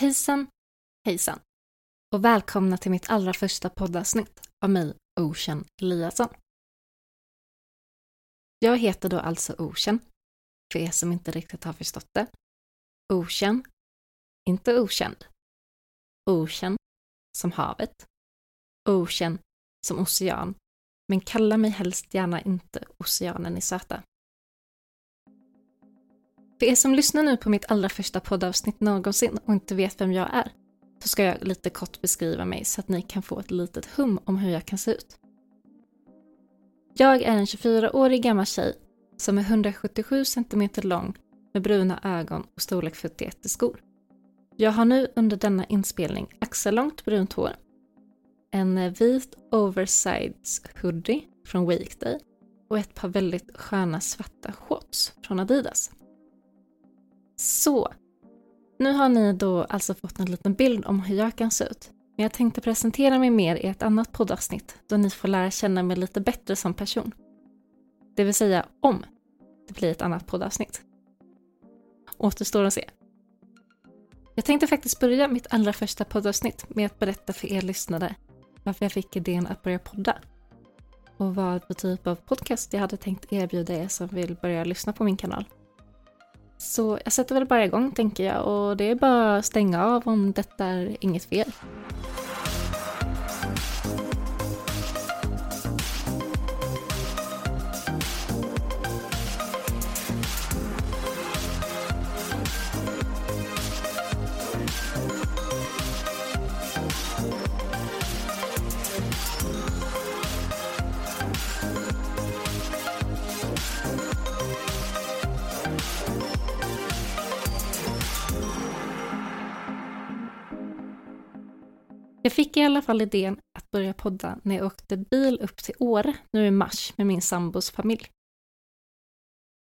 Hejsan, hejsan och välkomna till mitt allra första poddavsnitt av mig, Ocean Eliasson. Jag heter då alltså Ocean, för er som inte riktigt har förstått det. Ocean, inte okänd. Ocean, som havet. Ocean, som ocean. Men kalla mig helst gärna inte Oceanen i söta. För er som lyssnar nu på mitt allra första poddavsnitt någonsin och inte vet vem jag är, så ska jag lite kort beskriva mig så att ni kan få ett litet hum om hur jag kan se ut. Jag är en 24-årig gammal tjej som är 177 cm lång med bruna ögon och storlek 41 i skor. Jag har nu under denna inspelning axellångt brunt hår, en vit oversize hoodie från Weekday och ett par väldigt sköna svarta shorts från Adidas. Så, nu har ni då alltså fått en liten bild om hur jag kan se ut. Men jag tänkte presentera mig mer i ett annat poddavsnitt då ni får lära känna mig lite bättre som person. Det vill säga om det blir ett annat poddavsnitt. Återstår att se. Jag tänkte faktiskt börja mitt allra första poddavsnitt med att berätta för er lyssnare varför jag fick idén att börja podda. Och vad för typ av podcast jag hade tänkt erbjuda er som vill börja lyssna på min kanal. Så jag sätter väl bara igång tänker jag och det är bara att stänga av om detta är inget fel. Fick i alla fall idén att börja podda när jag åkte bil upp till Åre nu i mars med min sambos familj.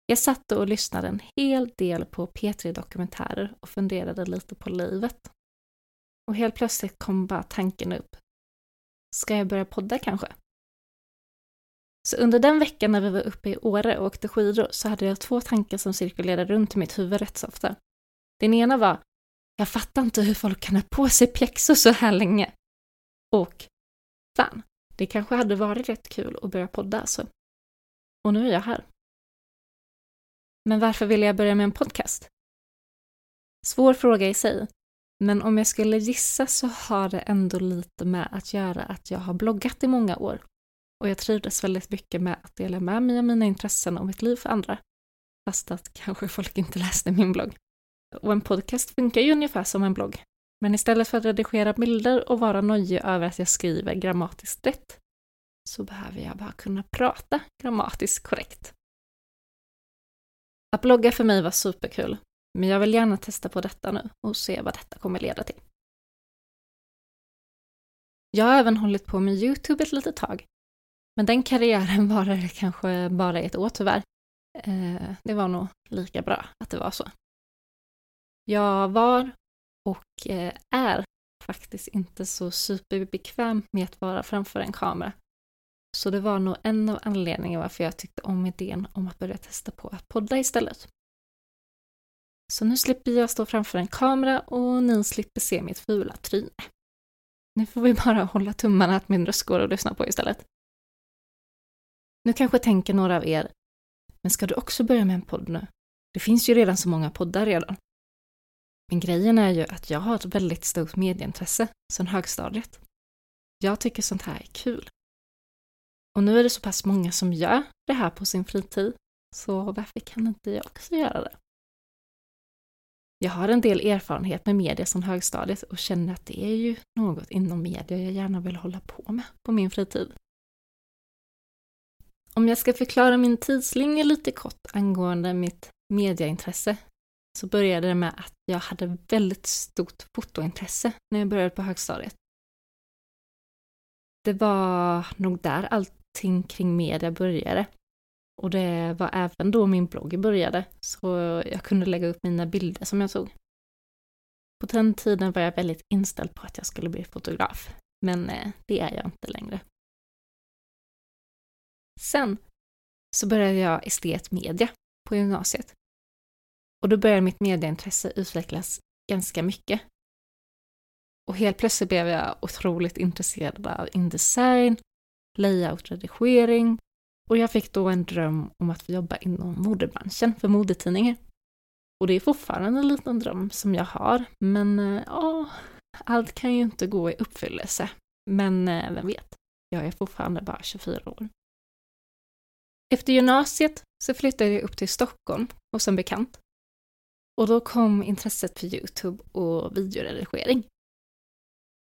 Jag satt och lyssnade en hel del på P3 Dokumentärer och funderade lite på livet. Och helt plötsligt kom bara tanken upp. Ska jag börja podda kanske? Så under den veckan när vi var uppe i Åre och åkte skidor så hade jag två tankar som cirkulerade runt i mitt huvud rätt så ofta. Den ena var, jag fattar inte hur folk kan ha på sig pjäxor så här länge. Och fan, det kanske hade varit rätt kul att börja podda alltså. Och nu är jag här. Men varför ville jag börja med en podcast? Svår fråga i sig, men om jag skulle gissa så har det ändå lite med att göra att jag har bloggat i många år och jag trivdes väldigt mycket med att dela med mig av mina intressen och mitt liv för andra. Fast att kanske folk inte läste min blogg. Och en podcast funkar ju ungefär som en blogg. Men istället för att redigera bilder och vara nojig över att jag skriver grammatiskt rätt så behöver jag bara kunna prata grammatiskt korrekt. Att blogga för mig var superkul, men jag vill gärna testa på detta nu och se vad detta kommer leda till. Jag har även hållit på med YouTube ett litet tag. Men den karriären varade kanske bara ett år tyvärr. Eh, det var nog lika bra att det var så. Jag var och eh, är faktiskt inte så superbekväm med att vara framför en kamera. Så det var nog en av anledningarna varför jag tyckte om idén om att börja testa på att podda istället. Så nu slipper jag stå framför en kamera och ni slipper se mitt fula tryne. Nu får vi bara hålla tummarna att min röst går att lyssna på istället. Nu kanske tänker några av er, men ska du också börja med en podd nu? Det finns ju redan så många poddar redan. Men grejen är ju att jag har ett väldigt stort medieintresse sedan högstadiet. Jag tycker sånt här är kul. Och nu är det så pass många som gör det här på sin fritid, så varför kan inte jag också göra det? Jag har en del erfarenhet med media sedan högstadiet och känner att det är ju något inom media jag gärna vill hålla på med på min fritid. Om jag ska förklara min tidslinje lite kort angående mitt mediaintresse så började det med att jag hade väldigt stort fotointresse när jag började på högstadiet. Det var nog där allting kring media började. Och det var även då min blogg började, så jag kunde lägga upp mina bilder som jag tog. På den tiden var jag väldigt inställd på att jag skulle bli fotograf, men eh, det är jag inte längre. Sen så började jag estetmedia på gymnasiet och då började mitt medieintresse utvecklas ganska mycket. Och helt plötsligt blev jag otroligt intresserad av indesign, layout, redigering och jag fick då en dröm om att få jobba inom modebranschen för modetidningar. Och det är fortfarande en liten dröm som jag har, men eh, ja, allt kan ju inte gå i uppfyllelse. Men eh, vem vet, jag är fortfarande bara 24 år. Efter gymnasiet så flyttade jag upp till Stockholm hos en bekant. Och då kom intresset för Youtube och videoredigering.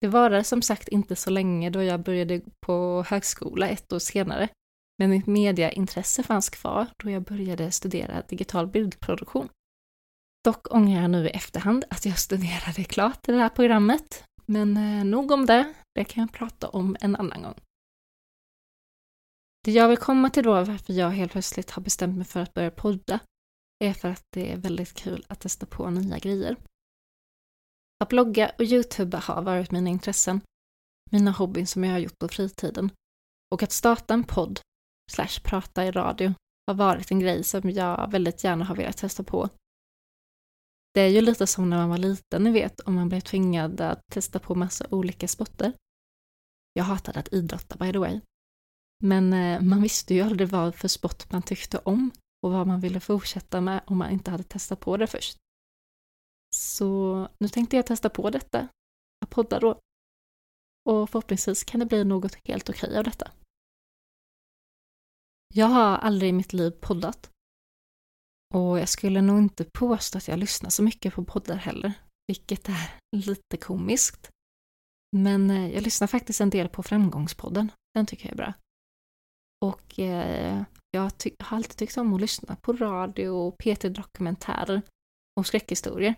Det varade som sagt inte så länge då jag började på högskola ett år senare. Men mitt mediaintresse fanns kvar då jag började studera digital bildproduktion. Dock ångrar jag nu i efterhand att jag studerade klart det här programmet. Men eh, nog om det, det kan jag prata om en annan gång. Det jag vill komma till då, varför jag helt plötsligt har bestämt mig för att börja podda, är för att det är väldigt kul att testa på nya grejer. Att blogga och youtuba har varit mina intressen, mina hobbyn som jag har gjort på fritiden. Och att starta en podd, slash prata i radio, har varit en grej som jag väldigt gärna har velat testa på. Det är ju lite som när man var liten, ni vet, om man blev tvingad att testa på massa olika sporter. Jag hatade att idrotta by the way. Men eh, man visste ju aldrig vad för sport man tyckte om och vad man ville fortsätta med om man inte hade testat på det först. Så nu tänkte jag testa på detta, att podda då. Och förhoppningsvis kan det bli något helt okej av detta. Jag har aldrig i mitt liv poddat. Och jag skulle nog inte påstå att jag lyssnar så mycket på poddar heller, vilket är lite komiskt. Men eh, jag lyssnar faktiskt en del på Framgångspodden, den tycker jag är bra. Och eh, jag har alltid tyckt om att lyssna på radio och PT-dokumentärer och skräckhistorier.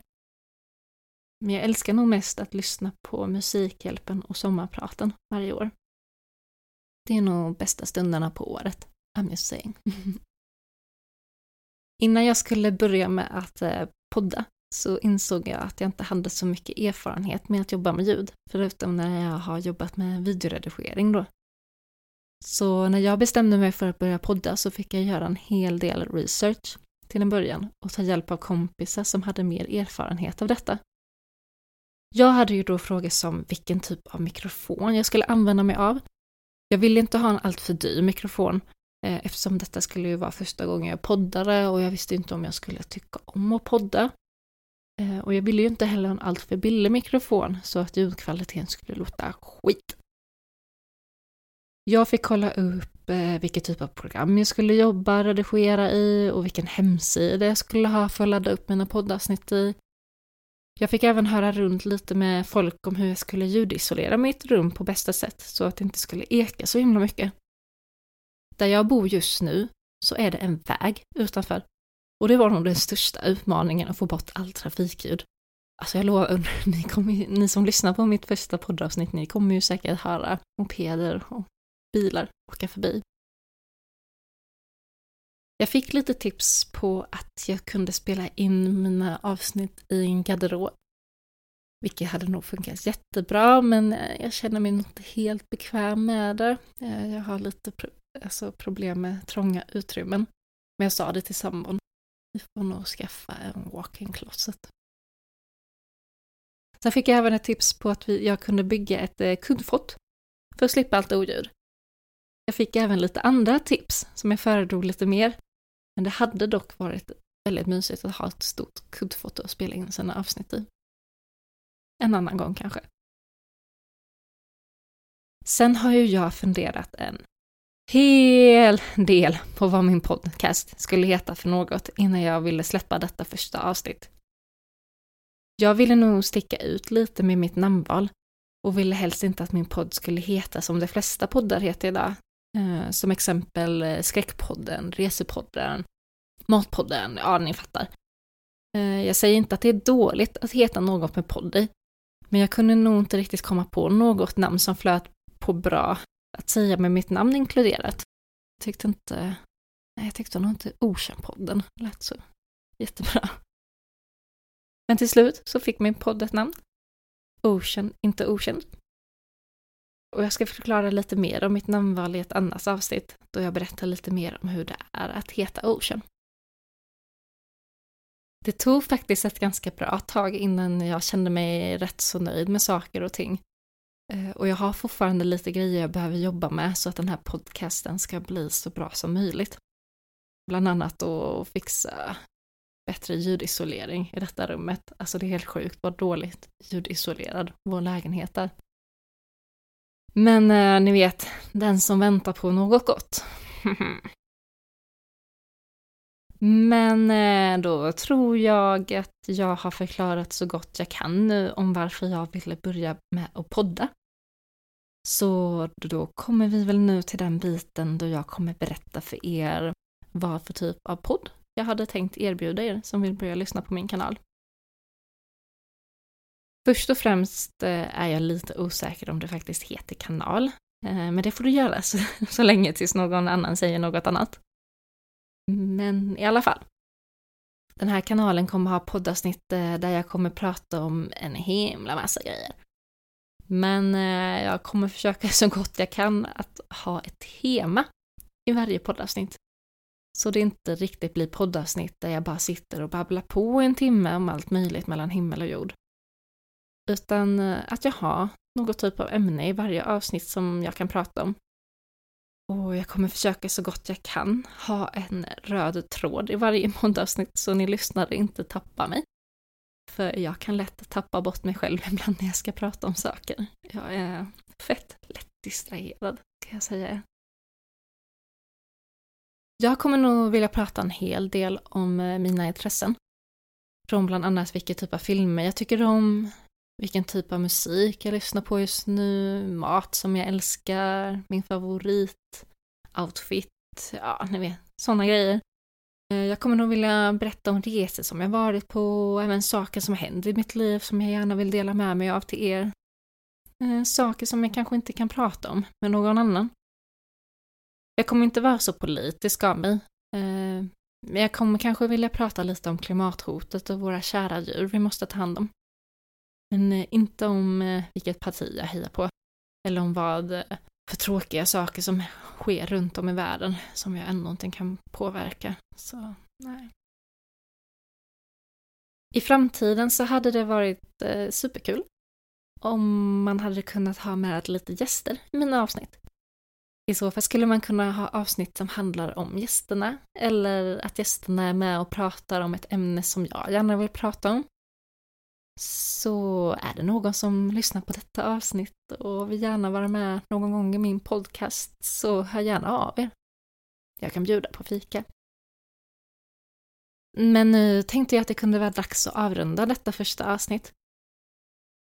Men jag älskar nog mest att lyssna på Musikhjälpen och Sommarpraten varje år. Det är nog bästa stunderna på året. I'm just saying. Innan jag skulle börja med att eh, podda så insåg jag att jag inte hade så mycket erfarenhet med att jobba med ljud, förutom när jag har jobbat med videoredigering då. Så när jag bestämde mig för att börja podda så fick jag göra en hel del research till en början och ta hjälp av kompisar som hade mer erfarenhet av detta. Jag hade ju då frågor som vilken typ av mikrofon jag skulle använda mig av. Jag ville inte ha en alltför dyr mikrofon eh, eftersom detta skulle ju vara första gången jag poddade och jag visste inte om jag skulle tycka om att podda. Eh, och jag ville ju inte heller ha en alltför billig mikrofon så att ljudkvaliteten skulle låta skit. Jag fick kolla upp eh, vilket typ av program jag skulle jobba, redigera i och vilken hemsida jag skulle ha för att ladda upp mina poddavsnitt i. Jag fick även höra runt lite med folk om hur jag skulle ljudisolera mitt rum på bästa sätt så att det inte skulle eka så himla mycket. Där jag bor just nu så är det en väg utanför. Och det var nog den största utmaningen att få bort all trafikljud. Alltså jag lovar, ni, kommer, ni som lyssnar på mitt första poddavsnitt, ni kommer ju säkert höra mopeder och bilar åka förbi. Jag fick lite tips på att jag kunde spela in mina avsnitt i en garderob. Vilket hade nog funkat jättebra, men eh, jag känner mig inte helt bekväm med det. Eh, jag har lite pro alltså problem med trånga utrymmen. Men jag sa det till sambon. Vi får nog skaffa en walk-in closet. Sen fick jag även ett tips på att jag kunde bygga ett eh, kuddfott för att slippa allt oljud. Jag fick även lite andra tips som jag föredrog lite mer. Men det hade dock varit väldigt mysigt att ha ett stort kuddfoto att spela in sina avsnitt i. En annan gång kanske. Sen har ju jag funderat en hel del på vad min podcast skulle heta för något innan jag ville släppa detta första avsnitt. Jag ville nog sticka ut lite med mitt namnval och ville helst inte att min podd skulle heta som de flesta poddar heter idag, Eh, som exempel eh, Skräckpodden, Resepodden, Matpodden, ja ni fattar. Eh, jag säger inte att det är dåligt att heta något med podd i, men jag kunde nog inte riktigt komma på något namn som flöt på bra att säga med mitt namn inkluderat. Jag tyckte inte, nej jag tyckte nog inte Okänd-podden lät så jättebra. Men till slut så fick min podd ett namn. Okänd, inte okänd. Och jag ska förklara lite mer om mitt namnval i ett annat avsnitt, då jag berättar lite mer om hur det är att heta Ocean. Det tog faktiskt ett ganska bra tag innan jag kände mig rätt så nöjd med saker och ting. Eh, och jag har fortfarande lite grejer jag behöver jobba med så att den här podcasten ska bli så bra som möjligt. Bland annat att fixa bättre ljudisolering i detta rummet. Alltså det är helt sjukt vad dåligt ljudisolerad vår lägenhet är. Men eh, ni vet, den som väntar på något gott. Men eh, då tror jag att jag har förklarat så gott jag kan nu om varför jag ville börja med att podda. Så då kommer vi väl nu till den biten då jag kommer berätta för er vad för typ av podd jag hade tänkt erbjuda er som vill börja lyssna på min kanal. Först och främst eh, är jag lite osäker om det faktiskt heter kanal, eh, men det får du göra så, så länge tills någon annan säger något annat. Men i alla fall. Den här kanalen kommer ha poddavsnitt eh, där jag kommer prata om en himla massa grejer. Men jag kommer försöka så gott jag kan att ha ett tema i varje poddavsnitt. Så det inte riktigt blir poddavsnitt där jag bara sitter och babblar på en timme om allt möjligt mellan himmel och jord. Utan eh, att jag har något typ av ämne i varje avsnitt som jag kan prata om. Och jag kommer försöka så gott jag kan ha en röd tråd i varje poddavsnitt så ni lyssnare inte tappar mig. För jag kan lätt tappa bort mig själv ibland när jag ska prata om saker. Jag är fett lätt distraherad, kan jag säga. Jag kommer nog vilja prata en hel del om eh, mina intressen. Från bland annat vilken typ av filmer jag tycker om, vilken typ av musik jag lyssnar på just nu, mat som jag älskar, min favorit, outfit, ja, ni vet, sådana grejer. Eh, jag kommer nog vilja berätta om resor som jag varit på och även saker som händer i mitt liv som jag gärna vill dela med mig av till er. Eh, saker som jag kanske inte kan prata om med någon annan. Jag kommer inte vara så politisk av mig. Eh, men jag kommer kanske vilja prata lite om klimathotet och våra kära djur vi måste ta hand om. Men eh, inte om eh, vilket parti jag hejar på. Eller om vad eh, för tråkiga saker som sker runt om i världen som jag ändå inte kan påverka. Så, nej. I framtiden så hade det varit superkul om man hade kunnat ha med lite gäster i mina avsnitt. I så fall skulle man kunna ha avsnitt som handlar om gästerna eller att gästerna är med och pratar om ett ämne som jag gärna vill prata om. Så är det någon som lyssnar på detta avsnitt och vill gärna vara med någon gång i min podcast så hör gärna av er. Jag kan bjuda på fika. Men nu tänkte jag att det kunde vara dags att avrunda detta första avsnitt.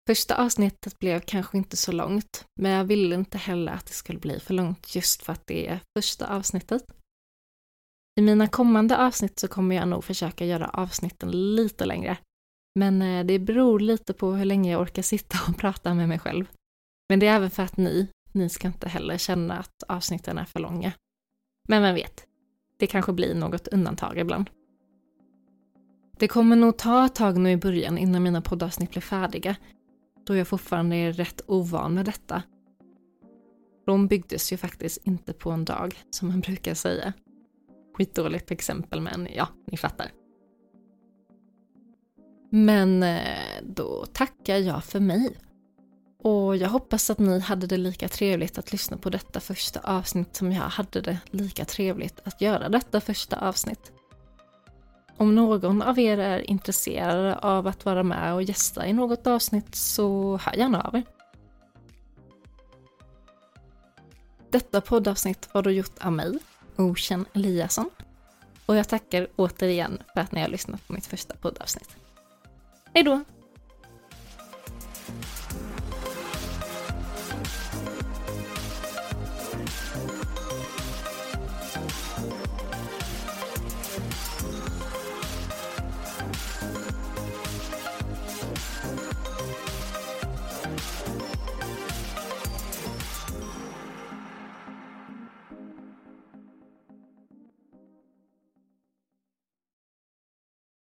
Första avsnittet blev kanske inte så långt, men jag ville inte heller att det skulle bli för långt just för att det är första avsnittet. I mina kommande avsnitt så kommer jag nog försöka göra avsnitten lite längre. Men eh, det beror lite på hur länge jag orkar sitta och prata med mig själv. Men det är även för att ni, ni ska inte heller känna att avsnitten är för långa. Men vem vet, det kanske blir något undantag ibland. Det kommer nog ta ett tag nu i början innan mina poddavsnitt blir färdiga då jag fortfarande är rätt ovan med detta. Rom byggdes ju faktiskt inte på en dag, som man brukar säga. Skitdåligt exempel, men ja, ni fattar. Men eh, då tackar jag för mig. Och jag hoppas att ni hade det lika trevligt att lyssna på detta första avsnitt som jag hade det lika trevligt att göra detta första avsnitt. Om någon av er är intresserad av att vara med och gästa i något avsnitt så hör gärna av er. Detta poddavsnitt var då gjort av mig, Ocean Eliasson. Och jag tackar återigen för att ni har lyssnat på mitt första poddavsnitt. Hej då!